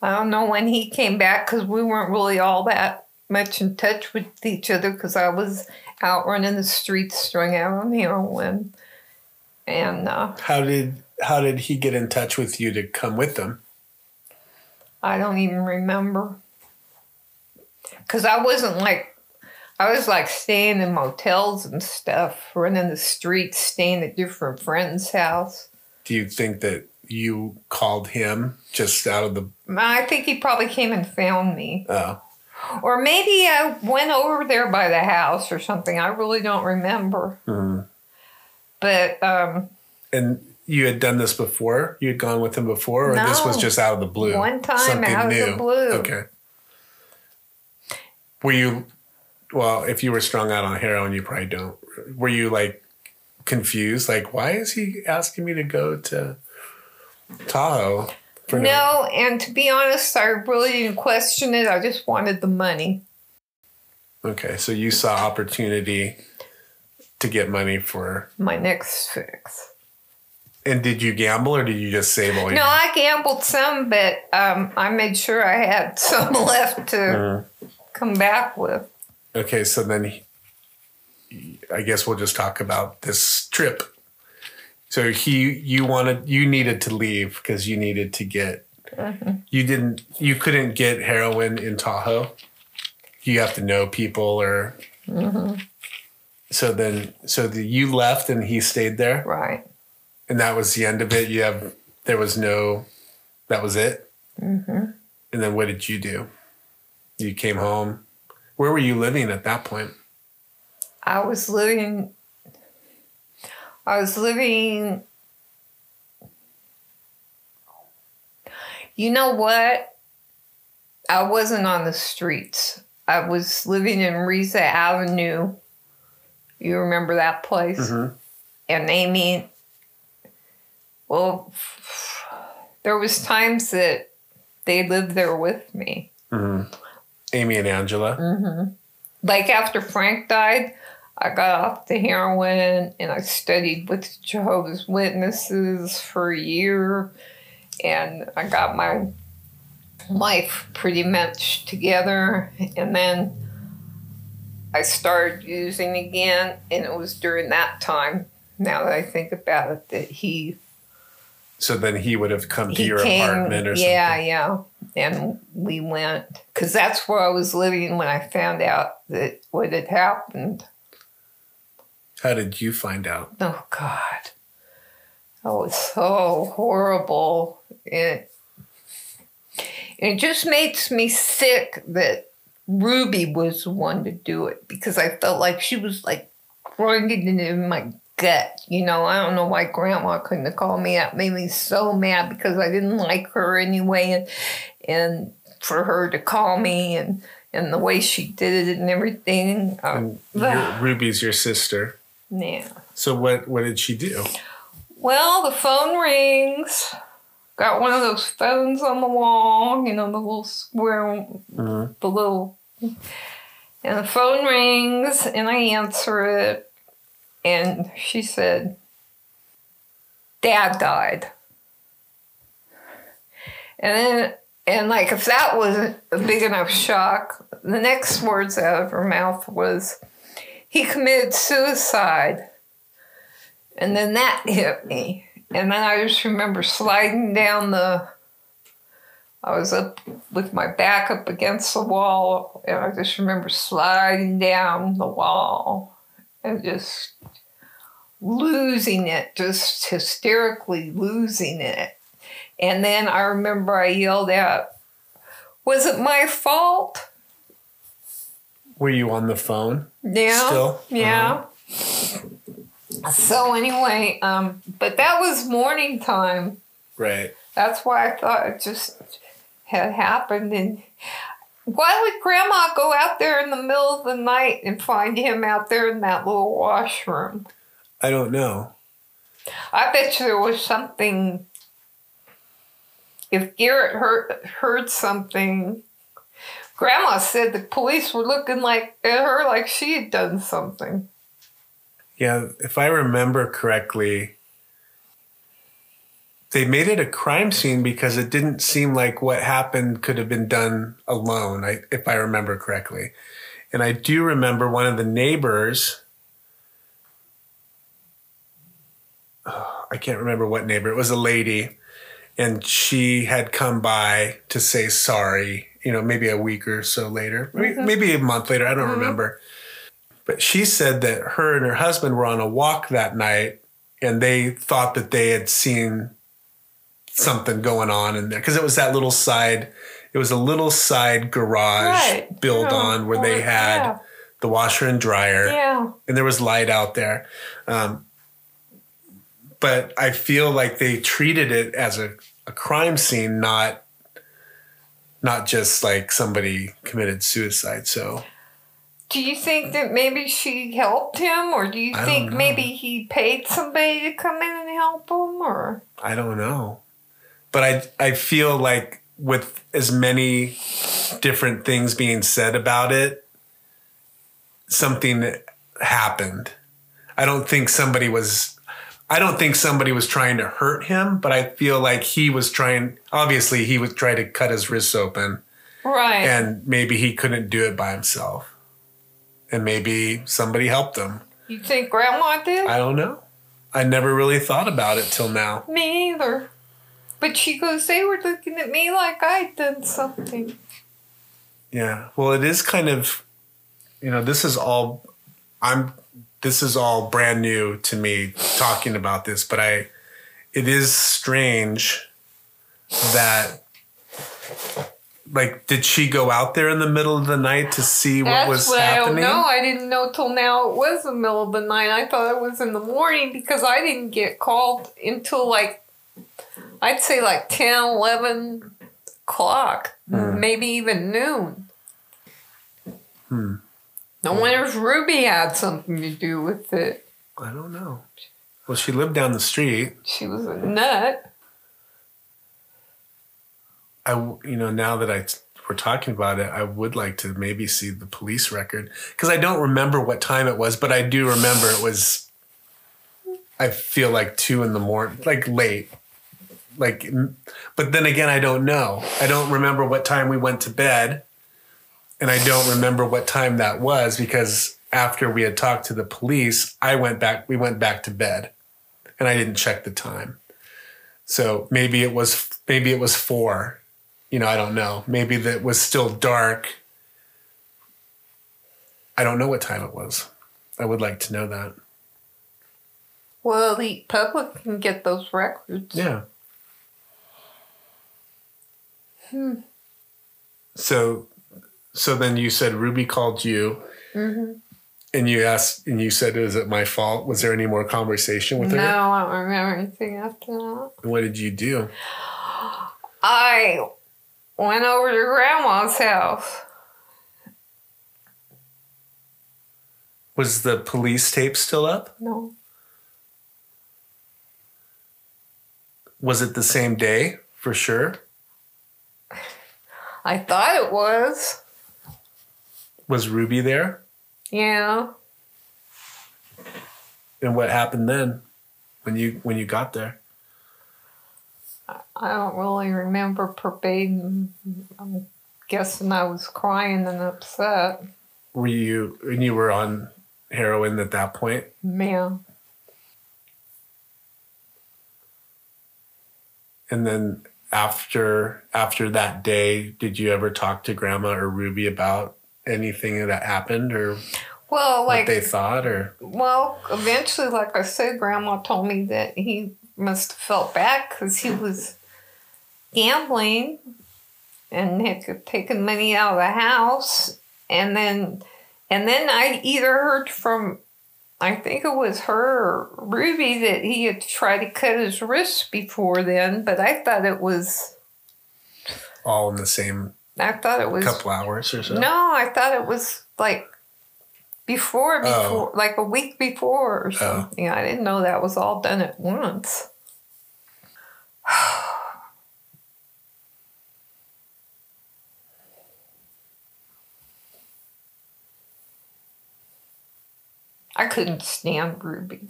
S2: I don't know when he came back because we weren't really all that much in touch with each other because I was out running the streets strung out on heroin. And uh,
S1: How did how did he get in touch with you to come with them?
S2: I don't even remember. Because I wasn't like, I was like staying in motels and stuff, running the streets, staying at different friends' house.
S1: Do you think that you called him just out of the
S2: I think he probably came and found me.
S1: oh
S2: Or maybe I went over there by the house or something. I really don't remember.
S1: mhm.
S2: But um,
S1: and you had done this before? You had gone with him before or this was just out of the blue?
S2: One time out of the blue.
S1: Okay. Were you well, if you were strung out on heroin, you probably don't. Were you like confused? Like, why is he asking me to go to Tahoe? For
S2: no, and to be honest, I really didn't question it. I just wanted the money.
S1: Okay, so you saw opportunity to get money for.
S2: My next fix.
S1: And did you gamble or did you just save all your?
S2: No, I gambled some, but um, I made sure I had some left to
S1: Mhm.
S2: Come back with.
S1: Okay, so then he, I guess we'll just talk about this trip. So he, you wanted, you needed to leave because you needed to get. You didn't. You couldn't get heroin in Tahoe. You have to know people, or So then, so the, you left and he stayed there,
S2: Right.
S1: and that was the end of it. You have there was no, that was it.
S2: Mm-hmm.
S1: And then what did you do? You came home. Where were you living at that point?
S2: I was living. I was living. You know what? I wasn't on the streets. I was living in Riza Avenue. You remember that place?
S1: Mhm.
S2: And Amy, well, there was times that they lived there with me.
S1: Amy and Angela.
S2: Mm-hmm. like after Frank died, I got off the heroin and I studied with Jehovah's Witnesses for a year and I got my life pretty much together and then I started using again and it was during that time now that I think about it that he
S1: So then he would have come to your
S2: came
S1: apartment or
S2: yeah
S1: something.
S2: Yeah, yeah and we went because that's where i was living when i found out that what had happened.
S1: How did you find out?
S2: oh god. That was so horrible. It it just makes me sick that ruby was the one to do it because i felt like she was like grinding it in my gut you know? I don't know why grandma couldn't have called me that made me so mad because i didn't like her anyway and and for her to call me and and the way she did it and everything uh,
S1: And your, Ruby's your sister.
S2: yeah
S1: So what what did she do?
S2: Well, the phone rings. Got one of those phones on the wall, you know, the little square,
S1: Mhm.
S2: the little. And the phone rings, and I answer it, and she said, Dad died. And then, and like, if that wasn't a big enough shock, the next words out of her mouth was, he committed suicide. And then that hit me. And then I just remember sliding down the. I was up with my back up against the wall, and I just remember sliding down the wall and just losing it, just hysterically losing it. And then I remember I yelled out, Was it my fault?
S1: Were you on the phone?
S2: Yeah.
S1: Still?
S2: Yeah. So anyway, um, but that was morning time.
S1: Right.
S2: That's why I thought it just had happened. And why would Grandma go out there in the middle of the night and find him out there in that little washroom?
S1: I don't know.
S2: I bet you there was something. If Garrett heard heard something, Grandma said the police were looking like at her like she had done something.
S1: Yeah, if I remember correctly, they made it a crime scene because it didn't seem like what happened could have been done alone, I, if I remember correctly. And I do remember one of the neighbors. I can't remember what neighbor. It was a lady, and she had come by to say sorry. You know, maybe a week or so later, maybe- maybe a month later. I don't remember. But she said that her and her husband were on a walk that night and they thought that they had seen something going on in there because it was that little side it was a little side garage
S2: Right.
S1: built
S2: Yeah.
S1: on where they had
S2: yeah.
S1: the washer and dryer
S2: Yeah.
S1: and there was light out there um, but i feel like they treated it as a, a crime scene not not just like somebody committed suicide so
S2: Do you think that maybe she helped him, or do you
S1: I
S2: think maybe he paid somebody to come in and help him, or?
S1: I don't know. But I I feel like with as many different things being said about it, something happened. I don't think somebody was I don't think somebody was trying to hurt him, but I feel like he was trying obviously he was trying to cut his wrists open
S2: Right.
S1: and maybe he couldn't do it by himself. And maybe somebody helped him.
S2: you think Grandma did?
S1: I don't know. I never really thought about it till now.
S2: me either. But she goes, they were looking at me like I'd done something.
S1: Yeah. Well, it is kind of, you know, this is all, I'm this is all brand new to me talking about this, but I it is strange that like did she go out there in the middle of the night to see what
S2: That's
S1: was
S2: what
S1: happening?
S2: I don't know. I didn't know till now it was the middle of the night. I thought it was in the morning because I didn't get called until like, I'd say like 10, 11 o'clock,
S1: Hmm.
S2: maybe even noon.
S1: Hmm.
S2: No wonder if Ruby had something to do with it.
S1: I don't know. Well, she lived down the street.
S2: She was a nut.
S1: I, you know, now that I we're talking about it, I would like to maybe see the police record because I don't remember what time it was, but I do remember it was. I feel like two in the morning, like late, like. But then again, I don't know. I don't remember what time we went to bed, and I don't remember what time that was because after we had talked to the police, I went back. We went back to bed, and I didn't check the time. So maybe it was maybe it was four you know, I don't know. Maybe that was still dark. I don't know what time it was. I would like to know that.
S2: Well, the public can get those records.
S1: Yeah. Hmm. So, so then you said Ruby called you,
S2: hmm
S1: and you asked, and you said, "Is it my fault?" Was there any more conversation with
S2: No,
S1: her?
S2: No, I don't remember anything after that.
S1: What did you do?
S2: I went over to grandma's house.
S1: Was the police tape still up?
S2: No,
S1: Was it the same day for sure?
S2: I thought it was.
S1: Was Ruby there?
S2: Yeah.
S1: And what happened then, when you when you got there?
S2: I don't really remember verbatim. I'm guessing I was crying and upset.
S1: Were you and you were on heroin at that point?
S2: Man,
S1: And then after after that day, did you ever talk to Grandma or Ruby about anything that happened or
S2: well,
S1: what they thought or?
S2: well, eventually, like I said, Grandma told me that he must have felt bad because he was gambling and had taken money out of the house, and then, and then I either heard from I think it was her or Ruby that he had tried to cut his wrist before then, but I thought it was
S1: all in the same
S2: I thought it was a
S1: couple hours or so?
S2: no, I thought it was like before
S1: Oh.
S2: before like a week before or oh. something. I didn't know that was all done at once. I couldn't stand Ruby.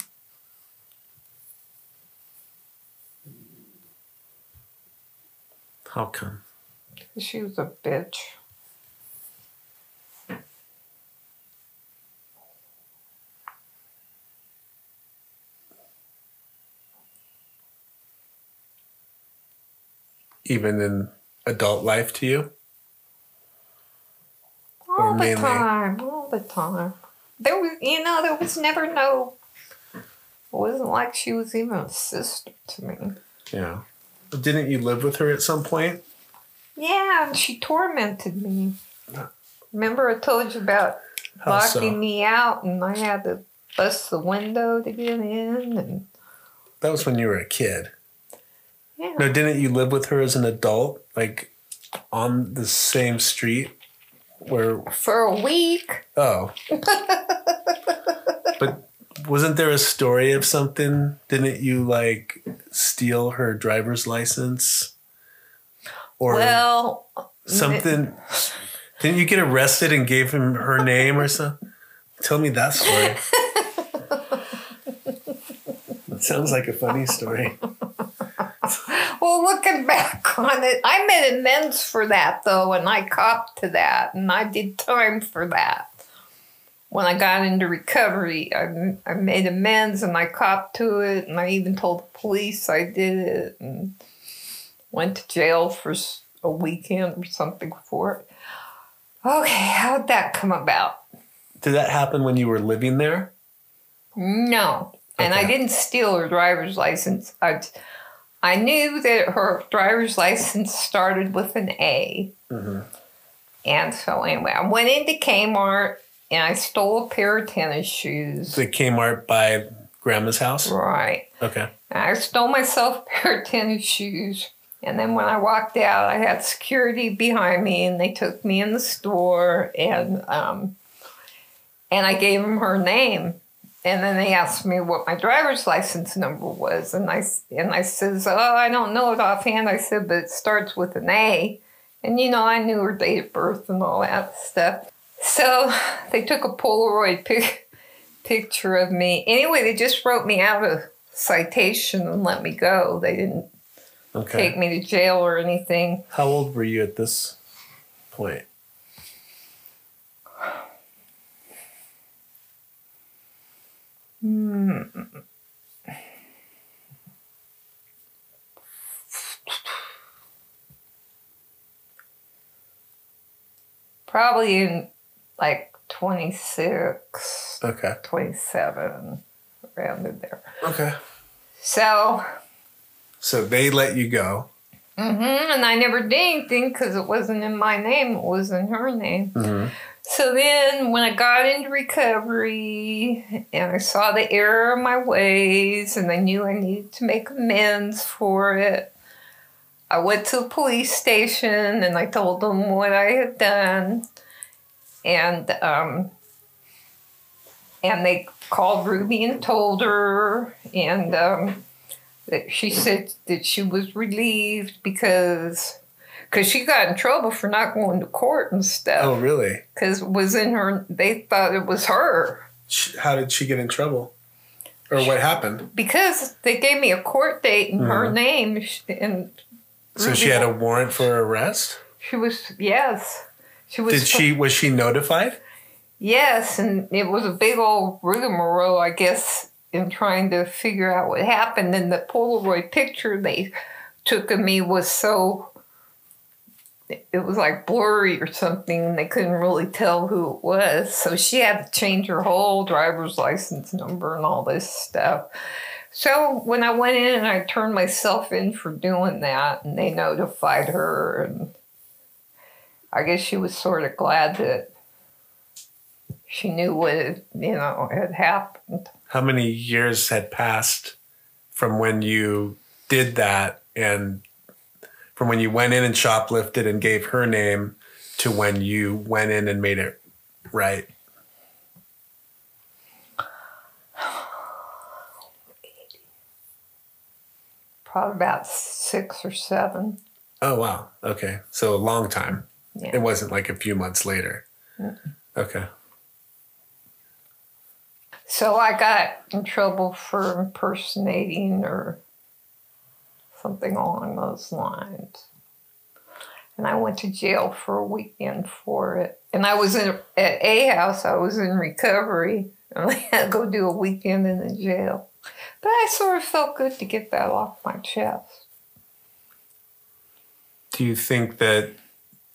S1: How come?
S2: She was a bitch.
S1: Even in adult life to you?
S2: All the
S1: mainly-
S2: time, all the time. There was, you know, there was never no. It wasn't like she was even a sister to me.
S1: Yeah. Didn't you live with her at some point?
S2: Yeah, and she tormented me. Remember, I told you about
S1: How
S2: locking
S1: so?
S2: me out, and I had to bust the window to get in, and
S1: That was when you were a kid.
S2: yeah.
S1: No, didn't you live with her as an adult, like on the same street where
S2: For a week,
S1: Oh. but wasn't there a story of something? Didn't you like steal her driver's license? Or
S2: well,
S1: something? Didn't you get arrested and gave him her name or something? Tell me that story. That sounds like a funny story.
S2: Well, looking back on it, I made amends for that though, and I copped to that, and I did time for that. When I got into recovery, I, I made amends and I copped to it, and I even told the police I did it, and went to jail for a weekend or something for it. Okay, how'd that come about?
S1: Did that happen when you were living there?
S2: No. And I didn't steal her driver's license. I, I knew that her driver's license started with an A.
S1: Mhm.
S2: And so, anyway, I went into Kmart and I stole a pair of tennis shoes.
S1: The Kmart by Grandma's house.
S2: Right.
S1: Okay.
S2: I stole myself a pair of tennis shoes. And then when I walked out, I had security behind me, and they took me in the store, and um, and I gave them her name, and then they asked me what my driver's license number was, and I and I says, oh, I don't know it offhand. I said, but it starts with an A, and you know, I knew her date of birth and all that stuff. So they took a Polaroid pic- picture of me. Anyway, they just wrote me out a citation and let me go. They didn't
S1: Okay.
S2: take me to jail or anything.
S1: How old were you at this point? Hmm.
S2: Probably in like 26,
S1: Okay.
S2: 27, around in there.
S1: Okay.
S2: So,
S1: So they let you go.
S2: hmm and I never did anything because it wasn't in my name, it was in her name.
S1: Mm-hmm.
S2: So then, when I got into recovery and I saw the error of my ways and I knew I needed to make amends for it, I went to the police station and I told them what I had done. And, um, and they called Ruby and told her, and um, that she said that she was relieved because because she got in trouble for not going to court and stuff
S1: Oh, really?
S2: because it was in her they thought it was her
S1: How did she get in trouble? Or what happened?
S2: because they gave me a court date in her
S1: Mhm.
S2: name and
S1: So she had a warrant for arrest?
S2: she was yes she was
S1: Did she was she notified?
S2: yes and it was a big old rigmarole i guess in trying to figure out what happened. And the polaroid picture they took of me was so it was like blurry or something. And they couldn't really tell who it was. So she had to change her whole driver's license number and all this stuff. So when i went in and i turned myself in for doing that and they notified her. And i guess she was sort of glad that she knew what you know had happened
S1: How many years had passed from when you did that and from when you went in and shoplifted and gave her name to when you went in and made it right?
S2: probably about six or seven
S1: Oh wow. Okay. So a long time.
S2: Yeah.
S1: It wasn't like a few months later. Okay.
S2: So I got in trouble for impersonating or something along those lines. And I went to jail for a weekend for it. And I was in at A house, I was in recovery. And I had to go do a weekend in the jail. But I sort of felt good to get that off my chest.
S1: Do you think that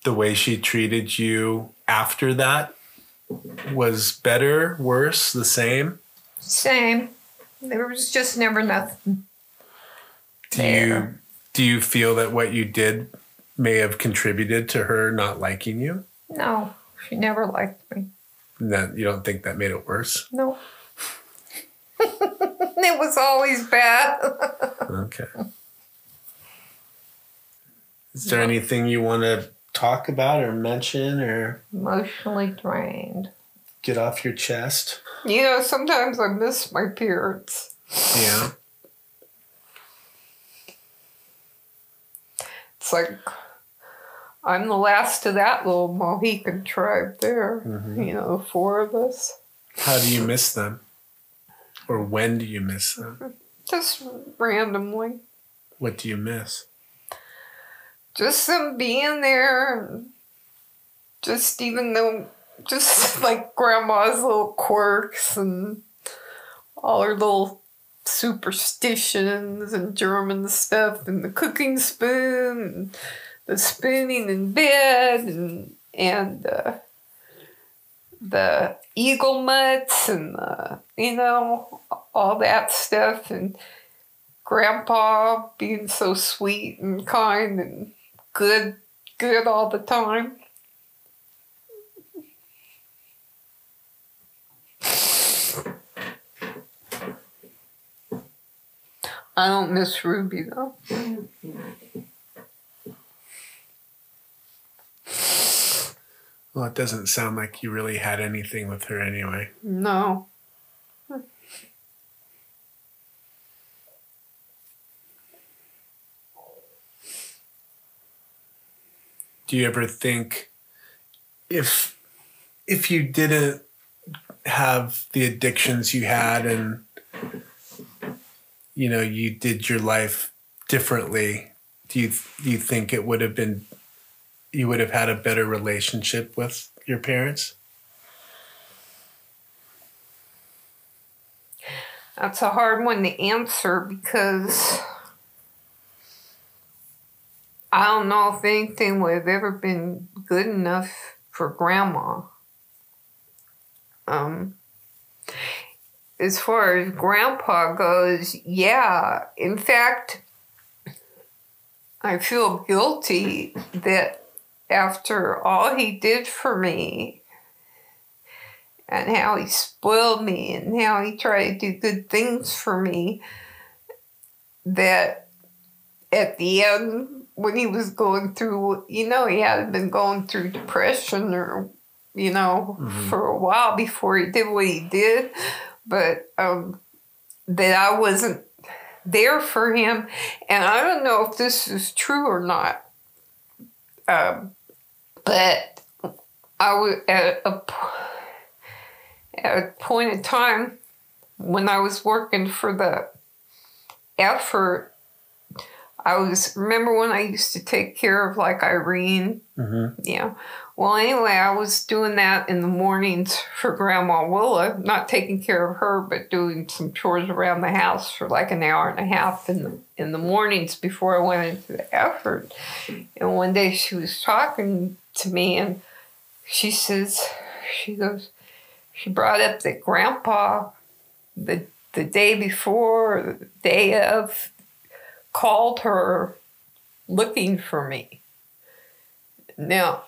S1: the way she treated you after that was better, worse, the same?
S2: Same. There was just never nothing.
S1: Do you do you feel that what you did may have contributed to her not liking you?
S2: No, she never liked me.
S1: That you don't think that made it worse?
S2: No. it was always bad.
S1: Okay. Is there anything you want to talk about or mention or
S2: Emotionally drained.
S1: get off your chest?
S2: You know, sometimes I miss my parents.
S1: Yeah.
S2: It's like I'm the last of that little Mohican tribe there.
S1: Mhm.
S2: You know, the four of us.
S1: How do you miss them? Or when do you miss them?
S2: Just randomly.
S1: What do you miss?
S2: Just them being there just even though just like grandma's little quirks and all her little superstitions and German stuff and the cooking spoon and the spooning in bed and and uh, the eagle mutts and the, you know, all that stuff. And grandpa being so sweet and kind and good, good all the time. I don't miss Ruby though.
S1: Well, it doesn't sound like you really had anything with her anyway.
S2: No.
S1: Do you ever think if if you didn't have the addictions you had and you know you did your life differently do you do you think it would have been you would have had a better relationship with your parents?
S2: That's a hard one to answer because I don't know if anything would have ever been good enough for grandma. Um, as far as grandpa goes, yeah. In fact, I feel guilty that after all he did for me and how he spoiled me and how he tried to do good things for me, that at the end, when he was going through, you know, he hadn't been going through depression or, you know,
S1: Mhm.
S2: for a while before he did what he did, but um, that I wasn't there for him. And I don't know if this is true or not, um, but I was at a, at a point in time when I was working for the effort. I was remember when I used to take care of like Irene
S1: mm-hmm.
S2: yeah. Well, anyway, I was doing that in the mornings for Grandma Willa, not taking care of her, but doing some chores around the house for like an hour and a half in the in the mornings before I went into the effort. And one day she was talking to me, and she says, she goes, she brought up that Grandpa, the the day before, the day of, called her looking for me. Now,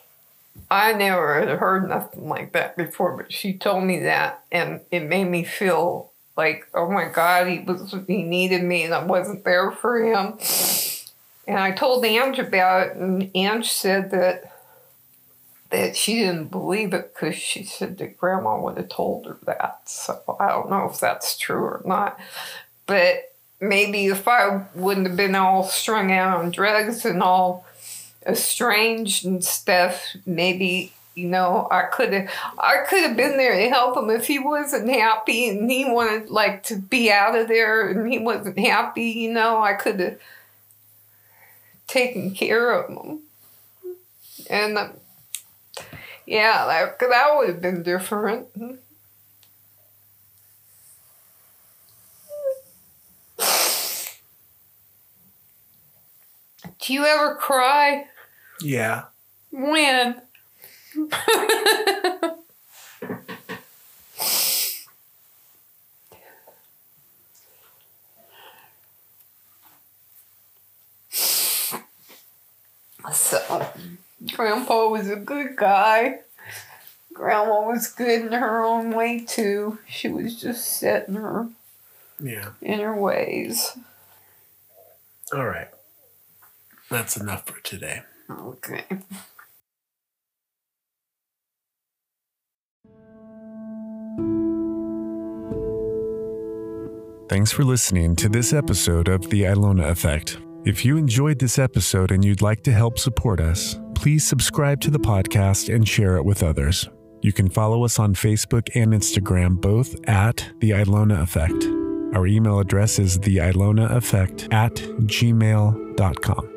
S2: I never had heard nothing like that before, but she told me that, and it made me feel like, oh my God, he was he needed me, and I wasn't there for him. And I told Ange about it, and Ange said that that she didn't believe it because she said that Grandma would have told her that. So I don't know if that's true or not, but maybe if I wouldn't have been all strung out on drugs and all estranged and stuff, maybe you know I could have I could have been there to help him if he wasn't happy and he wanted like to be out of there and he wasn't happy. You know I could have taken care of him, and uh, yeah, that that would have been different. Do you ever cry?
S1: yeah
S2: When? so, Grandpa was a good guy. Grandma was good in her own way too. She was just set in her
S1: yeah
S2: in her ways.
S1: all right that's enough for today
S2: Okay.
S1: Thanks for listening to this episode of The Ilona Effect. If you enjoyed this episode and you'd like to help support us, please subscribe to the podcast and share it with others. You can follow us on Facebook and Instagram, both at The Ilona Effect. Our email address is theilona effect at gmail.com.